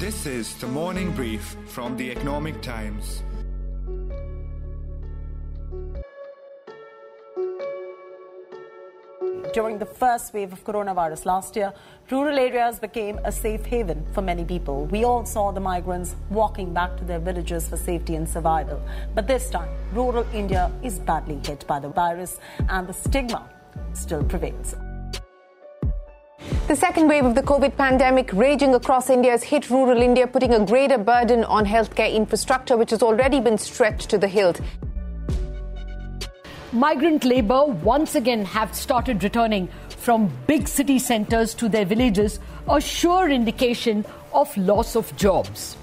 This is the morning brief from the Economic Times. During the first wave of coronavirus last year, rural areas became a safe haven for many people. We all saw the migrants walking back to their villages for safety and survival. But this time, rural India is badly hit by the virus and the stigma still prevails. The second wave of the COVID pandemic raging across India has hit rural India, putting a greater burden on healthcare infrastructure, which has already been stretched to the hilt. Migrant labour once again have started returning from big city centres to their villages, a sure indication of loss of jobs.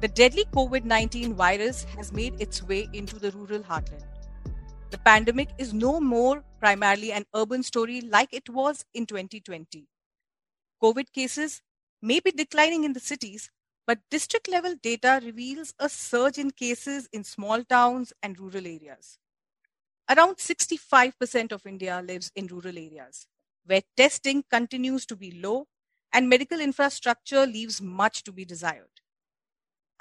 The deadly COVID 19 virus has made its way into the rural heartland. The pandemic is no more primarily an urban story like it was in 2020. COVID cases may be declining in the cities, but district level data reveals a surge in cases in small towns and rural areas. Around 65% of India lives in rural areas, where testing continues to be low and medical infrastructure leaves much to be desired.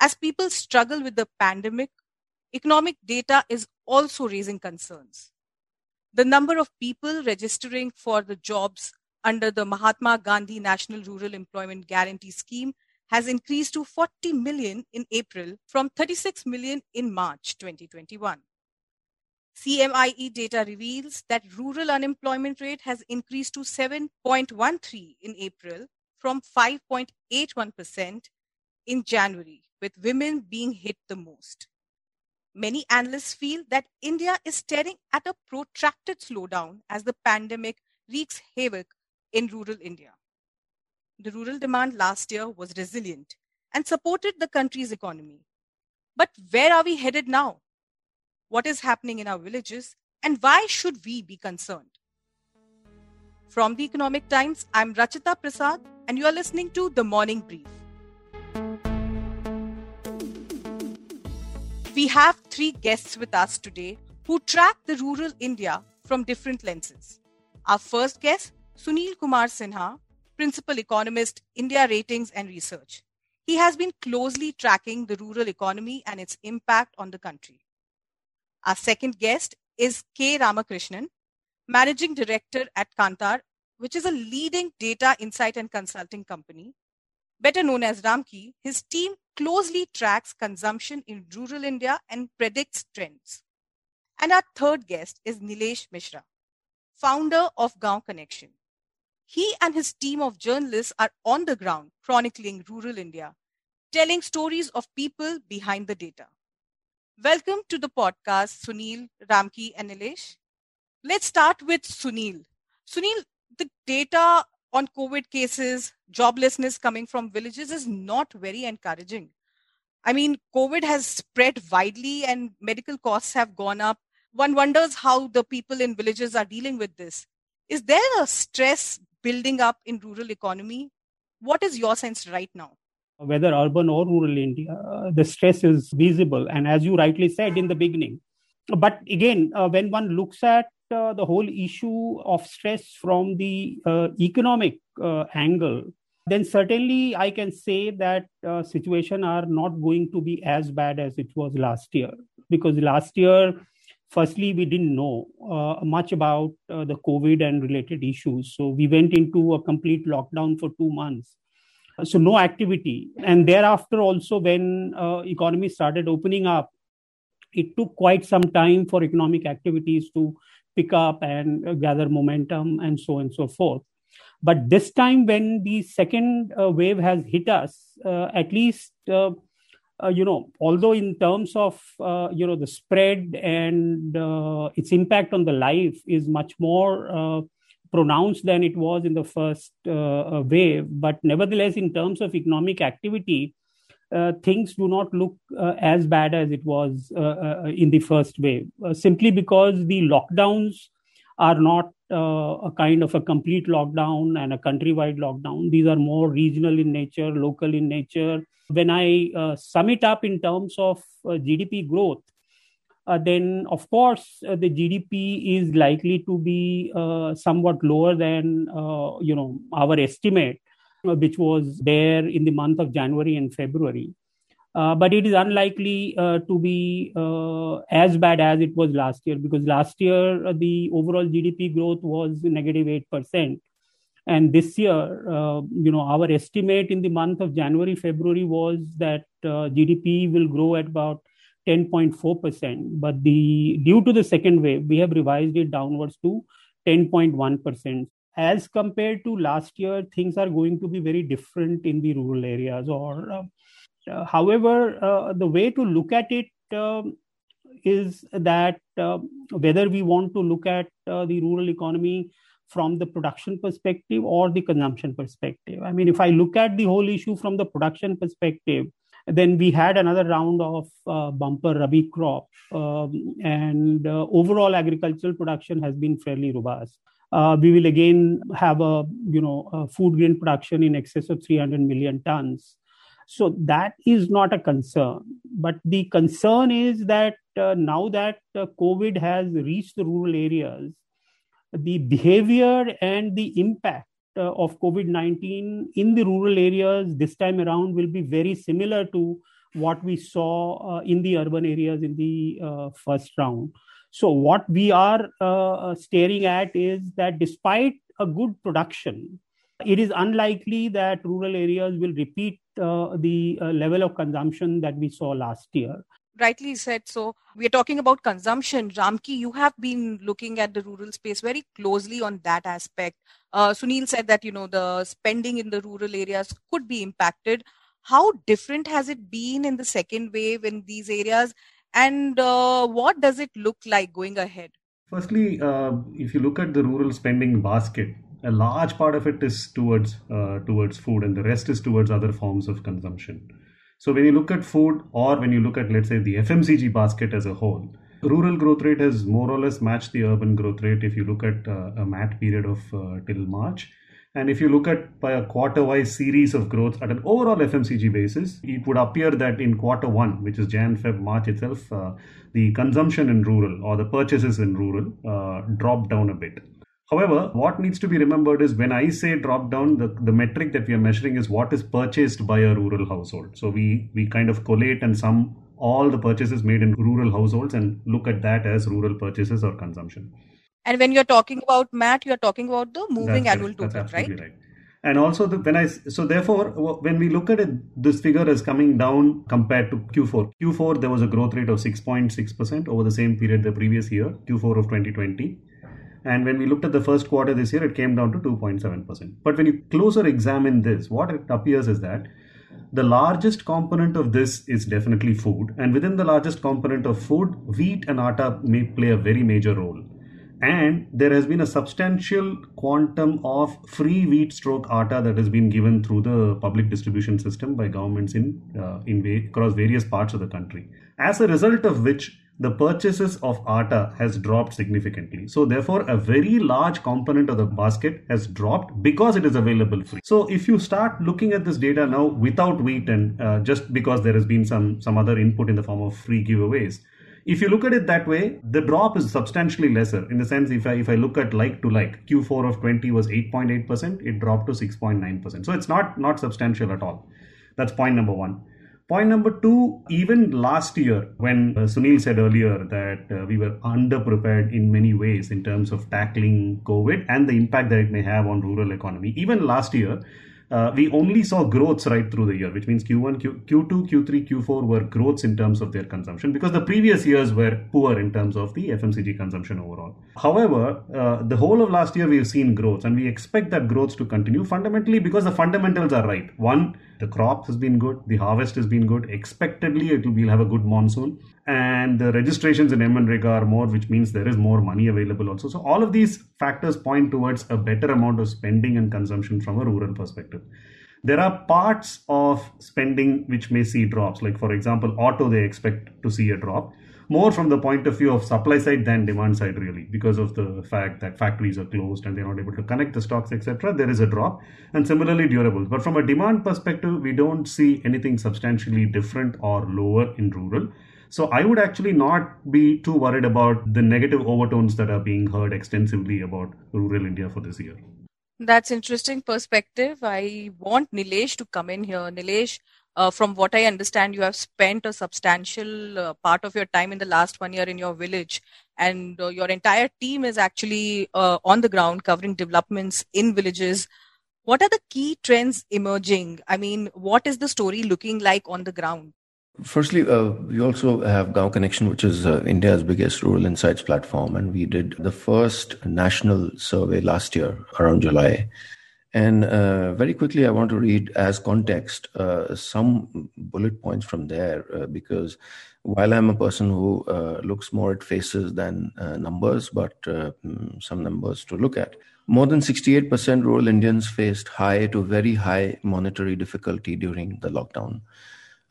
As people struggle with the pandemic, economic data is also raising concerns. The number of people registering for the jobs under the Mahatma Gandhi National Rural Employment Guarantee Scheme has increased to 40 million in April from 36 million in March 2021. CMIE data reveals that rural unemployment rate has increased to 7.13 in April from 5.81% in January, with women being hit the most. Many analysts feel that India is staring at a protracted slowdown as the pandemic wreaks havoc in rural India the rural demand last year was resilient and supported the country's economy. But where are we headed now? What is happening in our villages and why should we be concerned? From the Economic Times, I'm Rachita Prasad and you are listening to The Morning Brief. We have three guests with us today who track the rural India from different lenses. Our first guest, Sunil Kumar Sinha, principal economist, India Ratings and Research. He has been closely tracking the rural economy and its impact on the country. Our second guest is K. Ramakrishnan, Managing Director at Kantar, which is a leading data insight and consulting company. Better known as Ramki, his team closely tracks consumption in rural India and predicts trends. And our third guest is Neelesh Misra, founder of Gaon Connection. He and his team of journalists are on the ground chronicling rural India, telling stories of people behind the data. Welcome to the podcast, Sunil, Ramki, and Neelesh. Let's start with Sunil. Sunil, the data on COVID cases, joblessness coming from villages is not very encouraging. I mean, COVID has spread widely and medical costs have gone up. One wonders how the people in villages are dealing with this. Is there a stress building up in rural economy. What is your sense right now? Whether urban or rural India, uh, the stress is visible. And as you rightly said in the beginning, but again, uh, when one looks at uh, the whole issue of stress from the uh, economic uh, angle, then certainly I can say that uh, situation are not going to be as bad as it was last year. Because last year, firstly, we didn't know uh, much about uh, the COVID and related issues. So we went into a complete lockdown for two months. So no activity. And thereafter, also, when uh, economy started opening up, it took quite some time for economic activities to pick up and uh, gather momentum and so on and so forth. But this time, when the second uh, wave has hit us, uh, at least uh, you know, although in terms of uh, you know the spread and uh, its impact on the life is much more uh, pronounced than it was in the first uh, uh, wave, but nevertheless, in terms of economic activity, things do not look as bad as it was in the first wave. simply because the lockdowns are not a kind of a complete lockdown and a countrywide lockdown. These are more regional in nature, local in nature when I uh, sum it up in terms of uh, GDP growth, uh, then of course uh, the GDP is likely to be uh, somewhat lower than uh, you know our estimate, uh, Uh, which was there in the month of January and February. Uh, but it is unlikely uh, to be uh, as bad as it was last year because last year the overall GDP growth was negative negative eight percent, and this year, you know, our estimate in the month of January February was that GDP will grow at about 10.4%, but the due to the second wave, we have revised it downwards to 10.1%. As compared to last year, things are going to be very different in the rural areas. Or, uh, uh, however, uh, the way to look at it um, is that uh, whether we want to look at uh, the rural economy from the production perspective or the consumption perspective. I mean, if I look at the whole issue from the production perspective, then we had another round of uh, bumper rabi crop, um, and uh, overall agricultural production has been fairly robust. Uh, we will again have a you know a food grain production in excess of 300 million tons. So that is not a concern. But the concern is that uh, now that uh, COVID has reached the rural areas, the behavior and the impact uh, of COVID 19 in the rural areas this time around will be very similar to what we saw uh, in the urban areas in the uh, first round. So, what we are uh, staring at is that despite a good production, it is unlikely that rural areas will repeat uh, the uh, level of consumption that we saw last year rightly said. So we are talking about consumption. Ramki, you have been looking at the rural space very closely on that aspect. Uh, Sunil said that you know the spending in the rural areas could be impacted. How different has it been in the second wave in these areas, and uh, what does it look like going ahead? Firstly, uh, if you look at the rural spending basket, a large part of it is towards uh, towards food, and the rest is towards other forms of consumption. So when you look at food or when you look at, let's say, the FMCG basket as a whole, rural growth rate has more or less matched the urban growth rate if you look at uh, a MAT period of uh, till March. And if you look at by a quarter wise series of growth at an overall FMCG basis, it would appear that in quarter one, which is Jan, Feb, March itself, uh, the consumption in rural or the purchases in rural uh, dropped down a bit. However, what needs to be remembered is when I say drop down, the, the metric that we are measuring is what is purchased by a rural household. So we, we kind of collate and sum all the purchases made in rural households and look at that as rural purchases or consumption. And when you're talking about MAT, you're talking about the moving That's annual total, right? right? And also, the, when I so therefore, when we look at it, this figure is coming down compared to Q4. Q4 there was a growth rate of 6.6 percent over the same period the previous year, Q4 of 2020 and when we looked at the first quarter this year, it came down to 2.7%. But when you closer examine this, what it appears is that the largest component of this is definitely food. And within the largest component of food, wheat and atta may play a very major role. And there has been a substantial quantum of free wheat stroke atta that has been given through the public distribution system by governments in, uh, in across various parts of the country. As a result of which, the purchases of atta has dropped significantly. So therefore, a very large component of the basket has dropped because it is available free. So if you start looking at this data now without wheat and uh, just because there has been some some other input in the form of free giveaways, if you look at it that way, the drop is substantially lesser. In the sense, if I if I look at like to like, Q4 of 20 was 8.8 percent, it dropped to 6.9 percent. So it's not not substantial at all. That's point number one. Point number two, even last year, when uh, Sunil said earlier that uh, we were underprepared in many ways in terms of tackling COVID and the impact that it may have on rural economy, even last year, uh, we only saw growths right through the year, which means Q1, Q, Q2, Q3, Q4 were growths in terms of their consumption because the previous years were poor in terms of the FMCG consumption overall. However, uh, the whole of last year we have seen growths and we expect that growths to continue fundamentally because the fundamentals are right. One, the crop has been good, the harvest has been good. Expectedly, it will we'll have a good monsoon, and the registrations in MNREGA are more, which means there is more money available also. So all of these factors point towards a better amount of spending and consumption from a rural perspective. There are parts of spending which may see drops, like for example, auto they expect to see a drop more from the point of view of supply side than demand side really because of the fact that factories are closed and they're not able to connect the stocks etc there is a drop and similarly durables but from a demand perspective we don't see anything substantially different or lower in rural So I would actually not be too worried about the negative overtones that are being heard extensively about rural India for this year. That's interesting perspective. I want Neelesh to come in here. Neelesh, uh, from what I understand, you have spent a substantial uh, part of your time in the last one year in your village, and uh, your entire team is actually uh, on the ground covering developments in villages. What are the key trends emerging? I mean, what is the story looking like on the ground? Firstly, uh, we also have Gaon Connection, which is uh, India's biggest rural insights platform, and we did the first national survey last year around July. And uh, very quickly, I want to read as context uh, some bullet points from there, uh, because while I'm a person who uh, looks more at faces than numbers, but mm, some numbers to look at. More than 68% rural Indians faced high to very high monetary difficulty during the lockdown.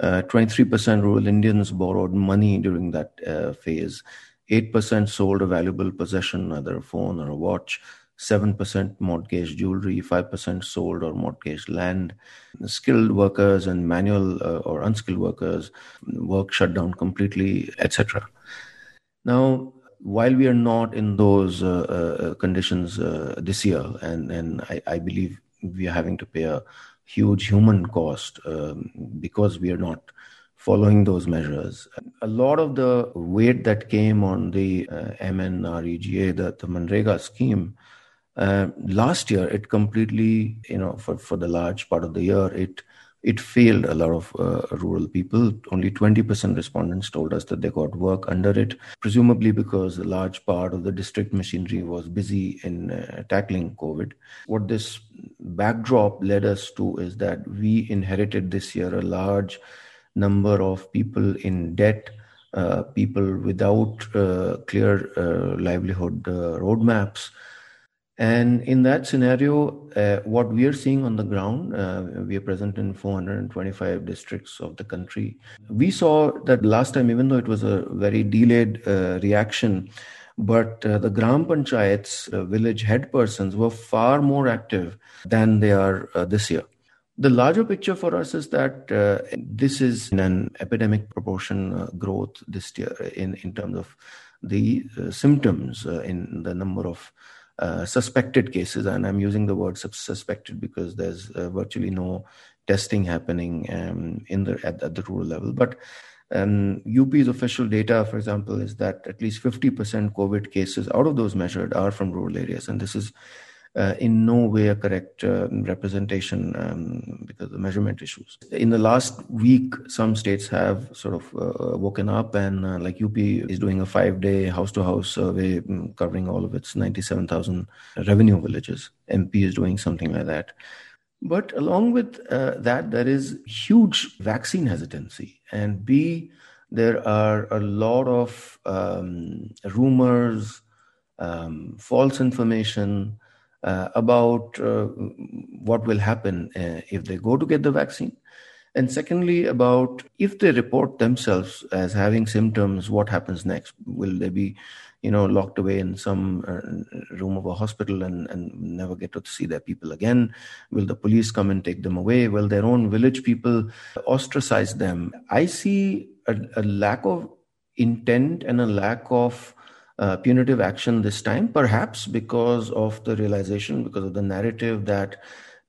Uh, 23% rural Indians borrowed money during that uh, phase. 8% sold a valuable possession, either a phone or a watch. 7% mortgaged jewelry, 5% sold or mortgaged land. Skilled workers and manual uh, or unskilled workers, work shut down completely, etc. Now, while we are not in those uh, uh, conditions uh, this year, and, and I, I, believe we are having to pay a huge human cost um, because we are not following those measures. A lot of the weight that came on the uh, MNREGA, the, the Manrega scheme, uh, last year it completely, you know, for, for the large part of the year, it it failed a lot of uh, rural people. Only 20% respondents told us that they got work under it, presumably because a large part of the district machinery was busy in uh, tackling COVID. What this backdrop led us to is that we inherited this year a large number of people in debt. Uh, people without uh, clear uh, livelihood roadmaps, and in that scenario, uh, what we are seeing on the ground, uh, we are present in 425 districts of the country. We saw that last time, even though it was a very delayed uh, reaction, but uh, the Gram Panchayats, uh, village head persons, were far more active than they are uh, this year. The larger picture for us is that this is an epidemic proportion growth this year in, in terms of the symptoms in the number of uh, suspected cases, and I'm using the word suspected because there's uh, virtually no testing happening um, in the at, at, the rural level. But um, UP's official data, for example, is that at least 50% COVID cases out of those measured are from rural areas, and this is uh, in no way a correct uh, representation um, because of measurement issues. In the last week, some states have sort of uh, woken up, and uh, like UP is doing a five day house to house survey um, covering all of its 97,000 revenue villages. MP is doing something like that. But along with uh, that, there is huge vaccine hesitancy. And B, there are a lot of um, rumors, um, false information, uh, about uh, what will happen uh, if they go to get the vaccine. And secondly, about if they report themselves as having symptoms, what happens next? Will they be, you know, locked away in some uh, room of a hospital and, and never get to see their people again? Will the police come and take them away? Will their own village people ostracize them? I see a, a lack of intent and a lack of uh, punitive action this time, perhaps because of the realization, because of the narrative that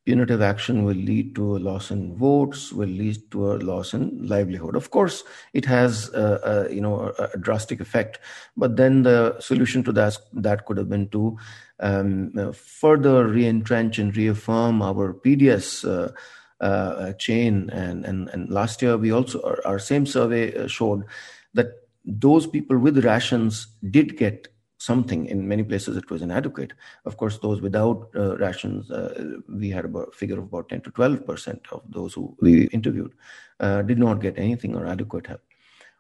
punitive action will lead to a loss in votes, will lead to a loss in livelihood. Of course, it has a, a you know a, a, drastic effect, but then the solution to that that could have been to um, further re-entrench and reaffirm our PDS. Uh, uh, chain and, and and last year we also our, our same survey uh, showed that those people with rations did get something. In many places, it was inadequate. Of course, those without uh, rations, uh, we had a figure of about 10 to 12 percent of those who we interviewed uh, did not get anything or adequate help.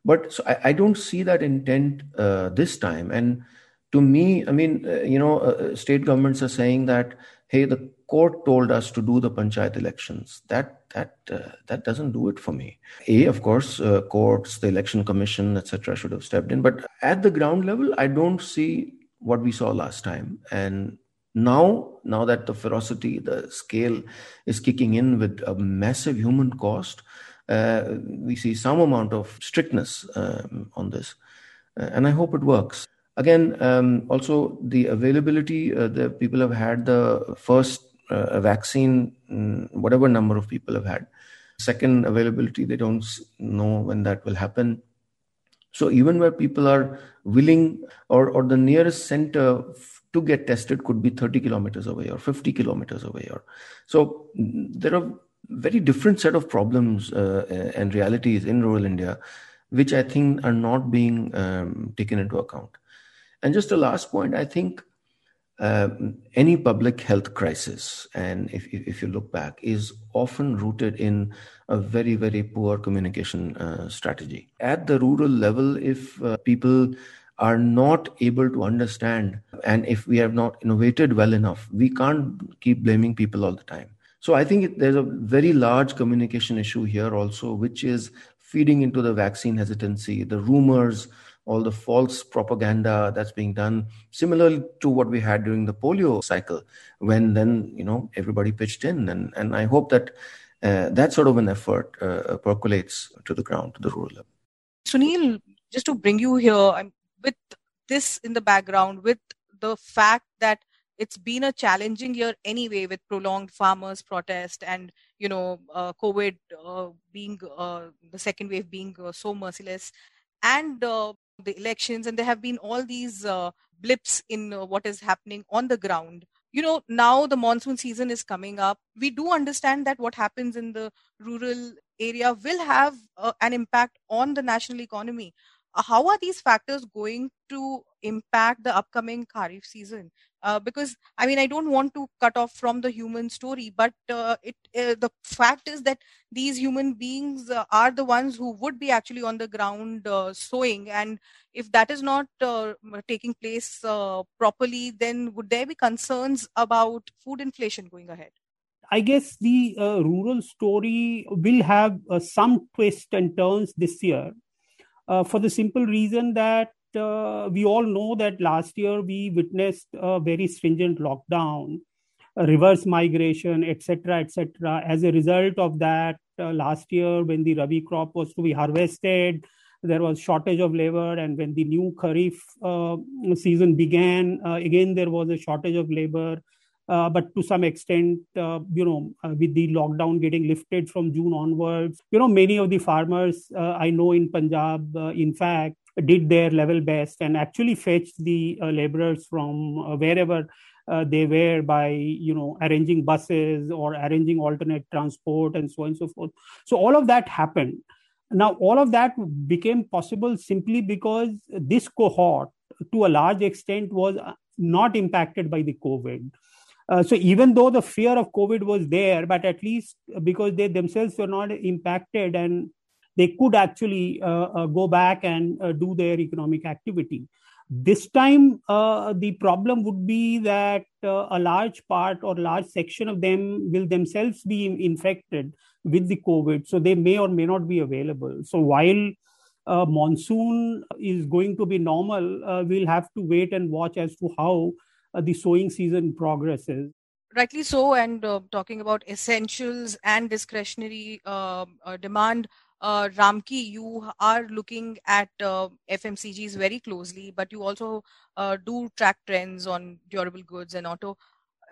But so I, I don't see that intent uh, this time. And to me, I mean, uh, you know, uh, state governments are saying that, hey, the court told us to do the panchayat elections. That that uh, that doesn't do it for me. A, of course, uh, courts, the election commission, etc., should have stepped in. But at the ground level, I don't see what we saw last time. And now, now that the ferocity, the scale is kicking in with a massive human cost, uh, we see some amount of strictness um, on this. Uh, and I hope it works. Again, um, also the availability, uh, the people have had the first uh, vaccine, mm, whatever number of people have had. Second availability, they don't know when that will happen. So even where people are willing or, or the nearest center to get tested could be 30 kilometers away or 50 kilometers away or so mm, there are very different set of problems uh, and realities in rural india which i think are not being um, taken into account and just a last point i think um, any public health crisis, and if, if you look back, is often rooted in a very, very poor communication uh, strategy. At the rural level, if uh, people are not able to understand, and if we have not innovated well enough, we can't keep blaming people all the time. So I think there's a very large communication issue here also, which is feeding into the vaccine hesitancy, the rumors, all the false propaganda that's being done, similar to what we had during the polio cycle, when then you know everybody pitched in, and and I hope that uh, that sort of an effort uh, percolates to the ground, to the rural level. Sunil, just to bring you here, I'm, with this in the background, with the fact that it's been a challenging year anyway with prolonged farmers protest and you know uh, covid uh, being uh, the second wave being uh, so merciless and uh, the elections and there have been all these uh, blips in uh, what is happening on the ground. You know now the monsoon season is coming up. We do understand that what happens in the rural area will have uh, an impact on the national economy. Uh, how are these factors going to impact the upcoming kharif season uh, because i mean i don't want to cut off from the human story but uh, it uh, the fact is that these human beings uh, are the ones who would be actually on the ground uh, sowing. And if that is not taking place properly then would there be concerns about food inflation going ahead? I guess the rural story will have some twists and turns this year for the simple reason that uh, we all know that last year we witnessed a very stringent lockdown, reverse migration, etc., etc. As a result of that, uh, last year when the rabi crop was to be harvested, there was shortage of labor, and when the new kharif uh, season began, uh, again there was a shortage of labor. Uh, but to some extent, uh, you know, uh, with the lockdown getting lifted from June onwards, you know, many of the farmers I know in Punjab, in fact, did their level best and actually fetched the uh, laborers from uh, wherever uh, they were by you know arranging buses or arranging alternate transport and so on and so forth. So all of that happened. Now all of that became possible simply because this cohort to a large extent was not impacted by the covid. Uh, so even though the fear of covid was there but at least because they themselves were not impacted and they could actually uh, uh, go back and uh, do their economic activity. This time, the problem would be that a large part or large section of them will themselves be infected with the COVID, so they may or may not be available. So while uh, monsoon is going to be normal, uh, we'll have to wait and watch as to how uh, the sowing season progresses. Rightly so, and talking about essentials and discretionary demand, uh, Ramki, you are looking at uh, FMCGs very closely, but you also uh, do track trends on durable goods and auto.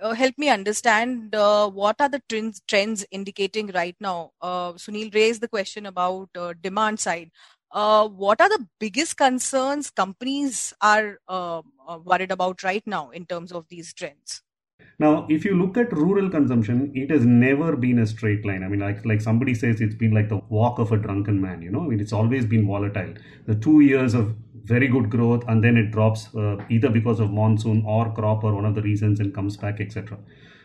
Uh, help me understand uh, what are the trends, trends indicating right now. Uh, Sunil raised the question about demand side. what are the biggest concerns companies are worried about right now in terms of these trends? Now, if you look at rural consumption, it has never been a straight line. I mean, like like somebody says, it's been like the walk of a drunken man. You know, I mean, it's always been volatile. The two years of very good growth, and then it drops uh, either because of monsoon or crop or one of the reasons, and comes back, etc.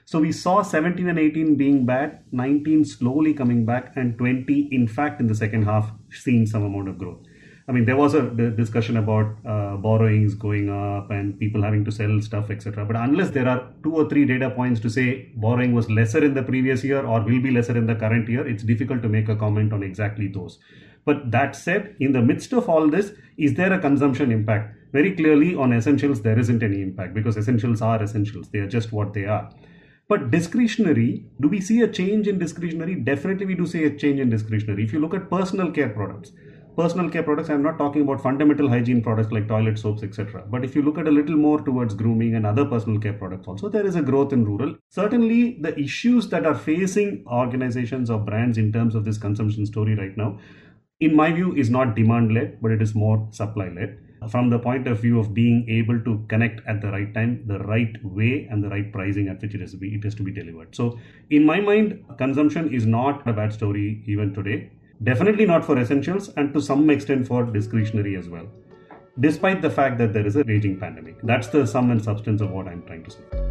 So we saw 17 and 18 being bad, 19 slowly coming back, and 20, in fact, in the second half, seeing some amount of growth. I mean, there was a discussion about uh, borrowings going up and people having to sell stuff, etc. But unless there are two or three data points to say borrowing was lesser in the previous year or will be lesser in the current year, it's difficult to make a comment on exactly those. But that said, in the midst of all this, is there a consumption impact? Very clearly, on essentials, there isn't any impact because essentials are essentials. They are just what they are. But discretionary, do we see a change in discretionary? Definitely, we do see a change in discretionary. If you look at personal care products, personal care products, I'm not talking about fundamental hygiene products like toilet soaps, etc. But if you look at a little more towards grooming and other personal care products, also, there is a growth in rural. Certainly, the issues that are facing organizations or brands in terms of this consumption story right now, in my view, is not demand led, but it is more supply led from the point of view of being able to connect at the right time, the right way, and the right pricing at which it is to be, it is to be delivered. So, in my mind, consumption is not a bad story even today. Definitely not for essentials, and to some extent for discretionary as well. Despite the fact that there is a raging pandemic, that's the sum and substance of what I'm trying to say.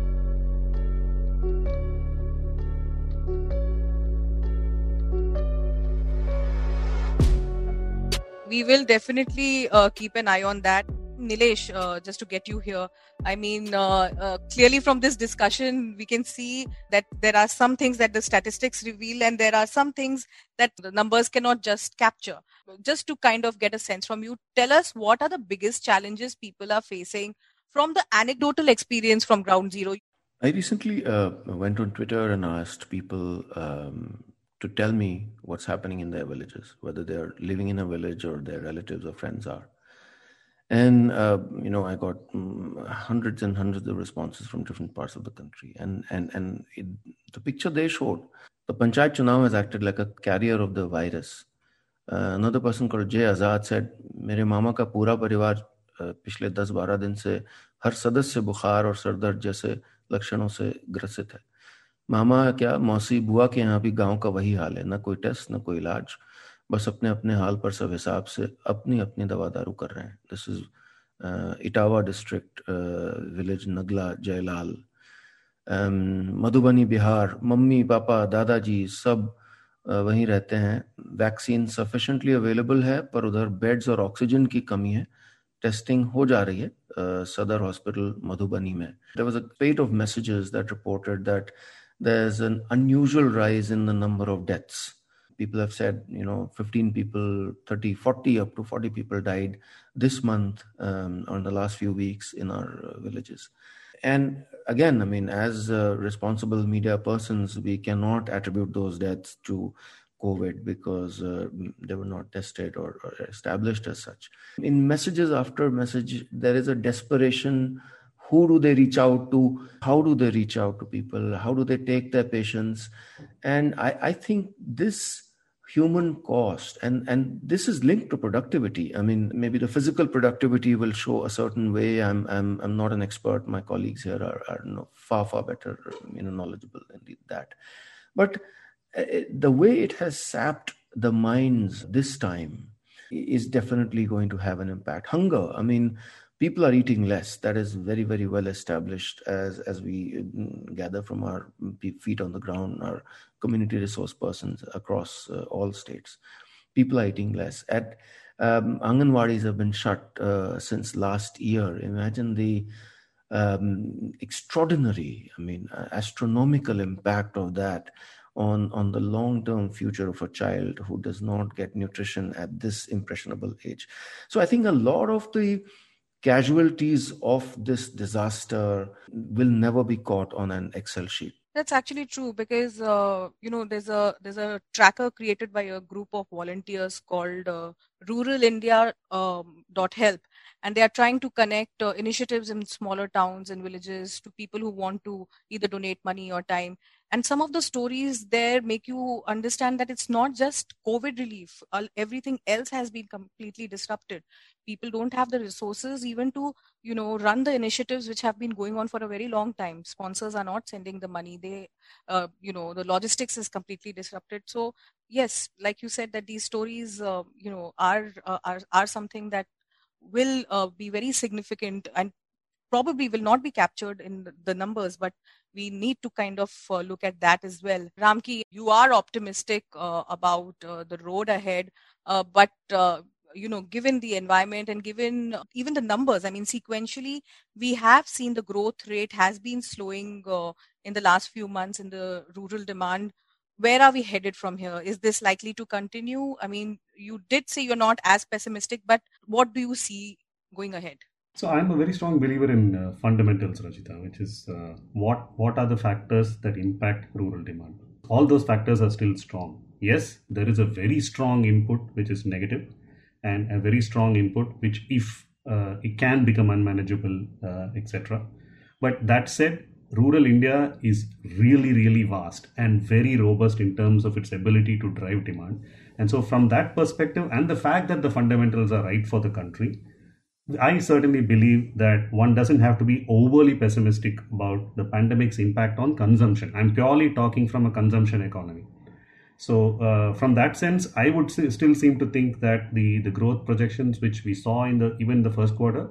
we will definitely uh, keep an eye on that. Neelesh, uh, just to get you here, I mean, uh, uh, clearly from this discussion, we can see that there are some things that the statistics reveal, and there are some things that the numbers cannot just capture. Just to kind of get a sense from you, tell us what are the biggest challenges people are facing from the anecdotal experience from ground zero. I recently uh, went on Twitter and asked people um, to tell me what's happening in their villages, whether they're living in a village or their relatives or friends are. And uh, you know, I got um, hundreds and hundreds of responses from different parts of the country, and and and it, the picture they showed, the Panchayat Chunav has acted like a carrier of the virus. Uh, another person called Jay Azad said, "मेरे मामा का पूरा परिवार पिछले 10-12 दिन से हर सदस्य बुखार और सरदर्द जैसे लक्षणों से ग्रसित है मामा क्या मौसी बुआ के यहाँ भी गाँव का वही हाल है ना कोई टेस्ट ना कोई इलाज बस अपने अपने हाल पर सब हिसाब से अपनी अपनी दवा दारू कर रहे हैं। This is Etawah district village Nagla Jaylal Madhubani Bihar mummy papa दादाजी सब uh, वहीं रहते हैं। वैक्सीन सफिशेंटली अवेलेबल है पर उधर बेड्स और ऑक्सीजन की कमी है। टेस्टिंग हो जा रही है uh, सदर हॉस्पिटल मधुबनी में। There was a spate of messages that reported that there's an unusual rise in the number of deaths. People have said, you know, 15 people, 30, 40, up to 40 people died this month um, or in the last few weeks in our uh, villages. And again, I mean, as uh, responsible media persons, we cannot attribute those deaths to COVID because uh, they were not tested or, or established as such. In messages after message, there is a desperation who do they reach out to how do they reach out to people how do they take their patients and i, I think this human cost. And and this is linked to productivity. I mean maybe the physical productivity will show a certain way. I'm i'm, I'm not an expert. My colleagues here are, are you know, far far better you know knowledgeable in that. But uh, the way it has sapped the minds this time is definitely going to have an impact. Hunger i mean people are eating less. That is very very well established as as we mm, gather from our feet on the ground our community resource persons across uh, all states. People are eating less. At um, anganwadis have been shut uh, since last year. Imagine the um, extraordinary i mean uh, astronomical impact of that on on the long term future of a child who does not get nutrition at this impressionable age. So i think a lot of the casualties of this disaster will never be caught on an excel sheet. That's actually true because uh, you know there's a there's a tracker created by a group of volunteers called uh, rural india um, help. And they are trying to connect uh, initiatives in smaller towns and villages to people who want to either donate money or time and some of the stories there make you understand that it's not just covid relief. Everything else has been completely disrupted. People don't have the resources even to you know run the initiatives which have been going on for a very long time. Sponsors are not sending the money. They uh, you know the logistics is completely disrupted. So yes like you said that these stories uh, you know are, uh, are are something that will uh, be very significant and probably will not be captured in the numbers but we need to kind of uh, look at that as well. Ramki you are optimistic uh, about uh, the road ahead uh, but uh, you know given the environment and given even the numbers i mean sequentially we have seen the growth rate has been slowing uh, in the last few months in the rural demand. Where are we headed from here? Is this likely to continue? I mean you did say you're not as pessimistic but what do you see going ahead So I'm a very strong believer in uh, fundamentals, Rachita, which is uh, what what are the factors that impact rural demand. All those factors are still strong. Yes, there is a very strong input which is negative, and a very strong input which, if uh, it can become unmanageable, uh, etc. But that said, rural India is really, really vast and very robust in terms of its ability to drive demand. And so, from that perspective, and the fact that the fundamentals are right for the country, I certainly believe that one doesn't have to be overly pessimistic about the pandemic's impact on consumption. I'm purely talking from a consumption economy. So, uh, from that sense, I would still seem to think that the, the growth projections which we saw in the even the first quarter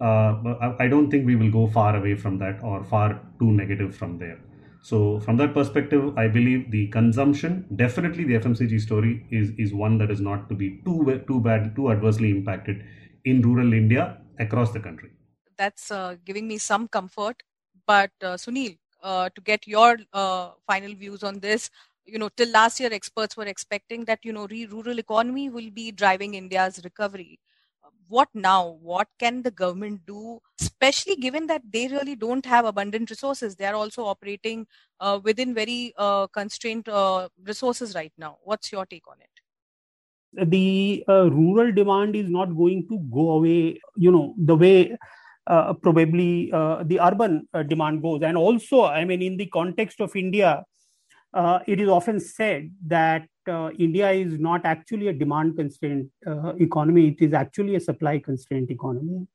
uh, I don't think we will go far away from that or far too negative from there. So from that perspective, I believe the consumption, definitely the FMCG story is is one that is not to be too too bad, too adversely impacted in rural India across the country. That's uh, giving me some comfort. But uh, Sunil, uh, to get your uh, final views on this, you know, till last year, experts were expecting that you know, rural economy will be driving India's recovery what now? What can the government do, especially given that they really don't have abundant resources? They are also operating uh, within very uh, constrained resources right now. What's your take on it? The uh, rural demand is not going to go away, you know, the way uh, probably uh, the urban demand goes. And also, I mean, in the context of India, it is often said that uh, India is not actually a demand constrained uh, economy, it is actually a supply constrained economy.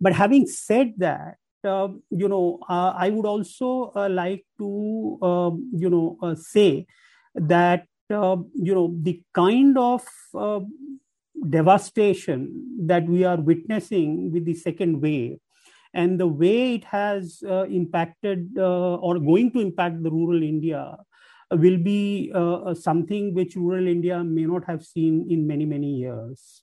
But having said that, uh, you know, uh, I would also uh, like to, um, you know, uh, say that, you know, the kind of devastation that we are witnessing with the second wave and the way it has impacted or going to impact the rural India will be uh, uh, something which rural India may not have seen in many, many years.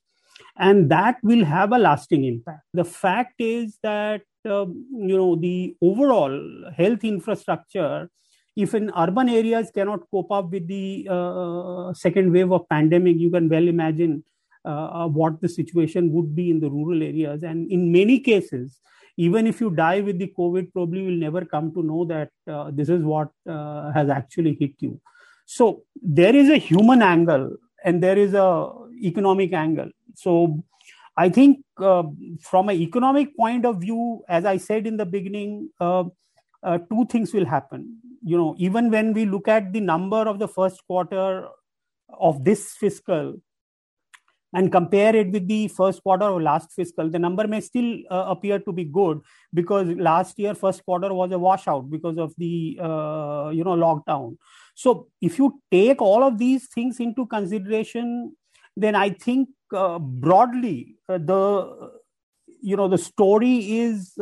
And that will have a lasting impact. The fact is that, uh, you know, the overall health infrastructure, if in urban areas cannot cope up with the uh, second wave of pandemic, you can well imagine uh, what the situation would be in the rural areas. And in many cases, even if you die with the covid probably will never come to know that uh, this is what uh, has actually hit you so there is a human angle and there is a economic angle so i think uh, from an economic point of view as i said in the beginning uh, uh, two things will happen you know even when we look at the number of the first quarter of this fiscal and compare it with the first quarter of last fiscal, the number may still uh, appear to be good because last year first quarter was a washout because of the uh, you know lockdown. So if you take all of these things into consideration, then I think uh, broadly uh, the you know the story is.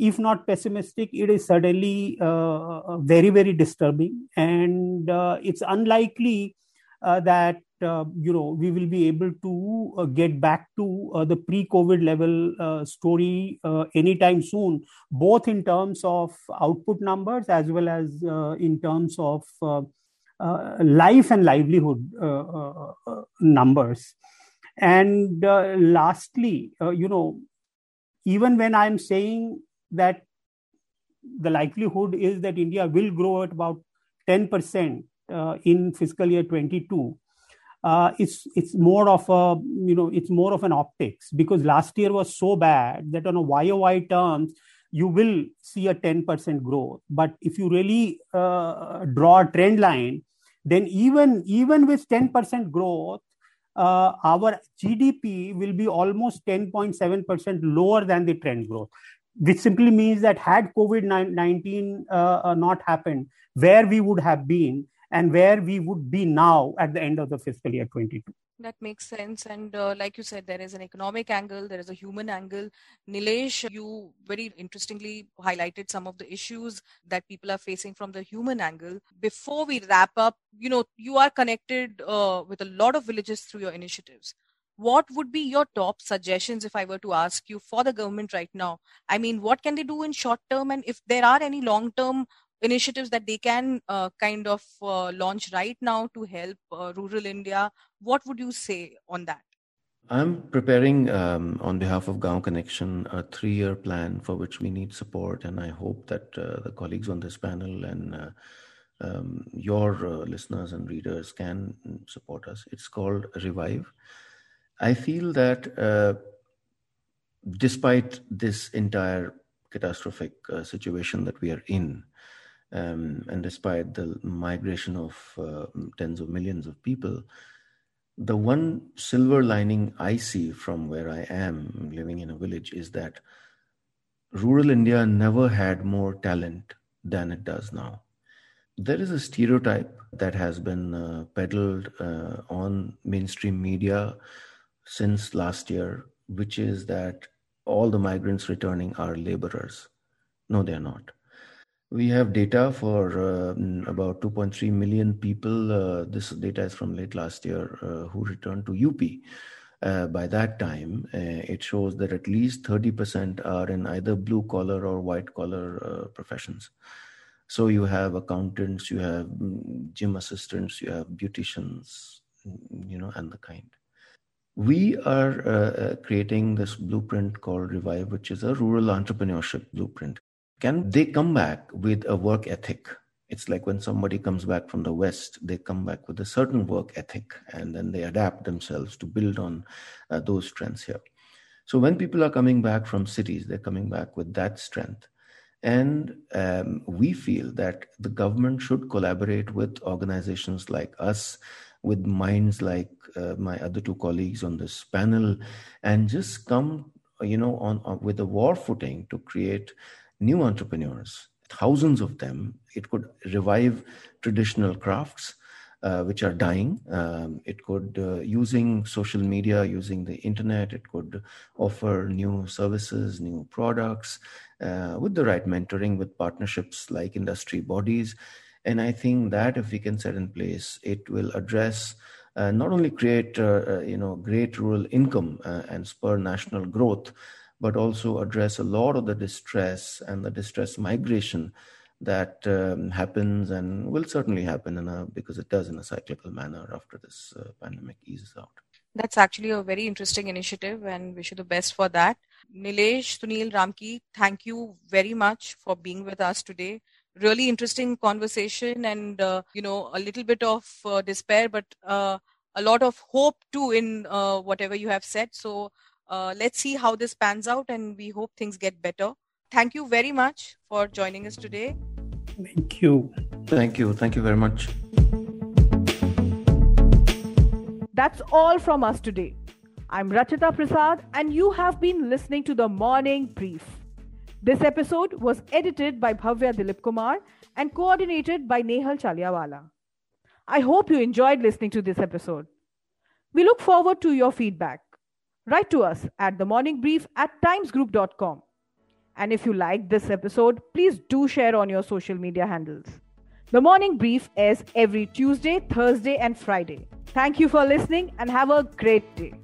Uh, if not pessimistic, it is certainly uh, very, very disturbing. And it's unlikely that uh, you know we will be able to uh, get back to uh, the pre-covid level uh, story uh, anytime soon both in terms of output numbers as well as uh, in terms of life and livelihood numbers and lastly you know even when i'm saying that the likelihood is that india will grow at about 10% in fiscal year 22 uh, it's it's more of a you know it's more of an optics because last year was so bad that on a YOY terms you will see a 10% growth. But if you really uh, draw a trend line, then even even with 10% growth, uh, our GDP will be almost 10.7% lower than the trend growth, which simply means that had COVID 19 uh, uh, not happened, where we would have been and where we would be now at the end of the fiscal year 22 that makes sense. And uh, like you said there is an economic angle there is a human angle. Neelesh you very interestingly highlighted some of the issues that people are facing from the human angle. Before we wrap up you know you are connected uh, with a lot of villages through your initiatives what would be your top suggestions if i were to ask you for the government right now i mean what can they do in short term and if there are any long term initiatives that they can uh, kind of uh, launch right now to help uh, rural India. What would you say on that? I'm preparing um, on behalf of Gaon Connection a three year plan for which we need support. And I hope that uh, the colleagues on this panel and uh, um, your uh, listeners and readers can support us. It's called Revive. I feel that uh, despite this entire catastrophic uh, situation that we are in, um, and despite the migration of uh, tens of millions of people, the one silver lining I see from where I am living in a village is that rural India never had more talent than it does now. There is a stereotype that has been uh, peddled uh, on mainstream media since last year, which is that all the migrants returning are laborers. No, they're not. We have data for uh, about 2.3 million people. Uh, this data is from late last year uh, who returned to UP. Uh, by that time, uh, it shows that at least 30% are in either blue collar or white collar uh, professions. So you have accountants, you have mm, gym assistants, you have beauticians, you know, and the kind. We are creating this blueprint called Revive, which is a rural entrepreneurship blueprint. Can they come back with a work ethic? It's like when somebody comes back from the west they come back with a certain work ethic and then they adapt themselves to build on uh, those strengths here. So when people are coming back from cities they're coming back with that strength. And um, we feel that the government should collaborate with organizations like us with minds like uh, my other two colleagues on this panel and just come you know on, on with a war footing to create new entrepreneurs, thousands of them. It could revive traditional crafts. Uh, which are dying. Um, it could, uh, using social media, using the internet, it could offer new services, new products uh, with the right mentoring, with partnerships like industry bodies. And I think that if we can set in place, it will address uh, not only create, uh, uh, you know, great rural income and spur national growth, but also address a lot of the distress and the distress migration that um, happens and will certainly happen in a because it does in a cyclical manner after this uh, pandemic eases out. That's actually a very interesting initiative, and wish you the best for that. Neelesh, Sunil, Ramki, thank you very much for being with us today. Really interesting conversation, and uh, you know a little bit of uh, despair, but uh, a lot of hope too in uh, whatever you have said. So uh, let's see how this pans out and we hope things get better. Thank you very much for joining us today. Thank you. Thank you. Thank you very much. That's all from us today. I'm Rachita Prasad, and you have been listening to the Morning Brief. This episode was edited by Bhavya Dilip Kumar and coordinated by Nehal Chaliawala. I hope you enjoyed listening to this episode. We look forward to your feedback. Write to us at the morning brief at timesgroup.com. And if you liked this episode, please do share on your social media handles. The Morning Brief is every Tuesday, Thursday, and Friday. Thank you for listening and have a great day.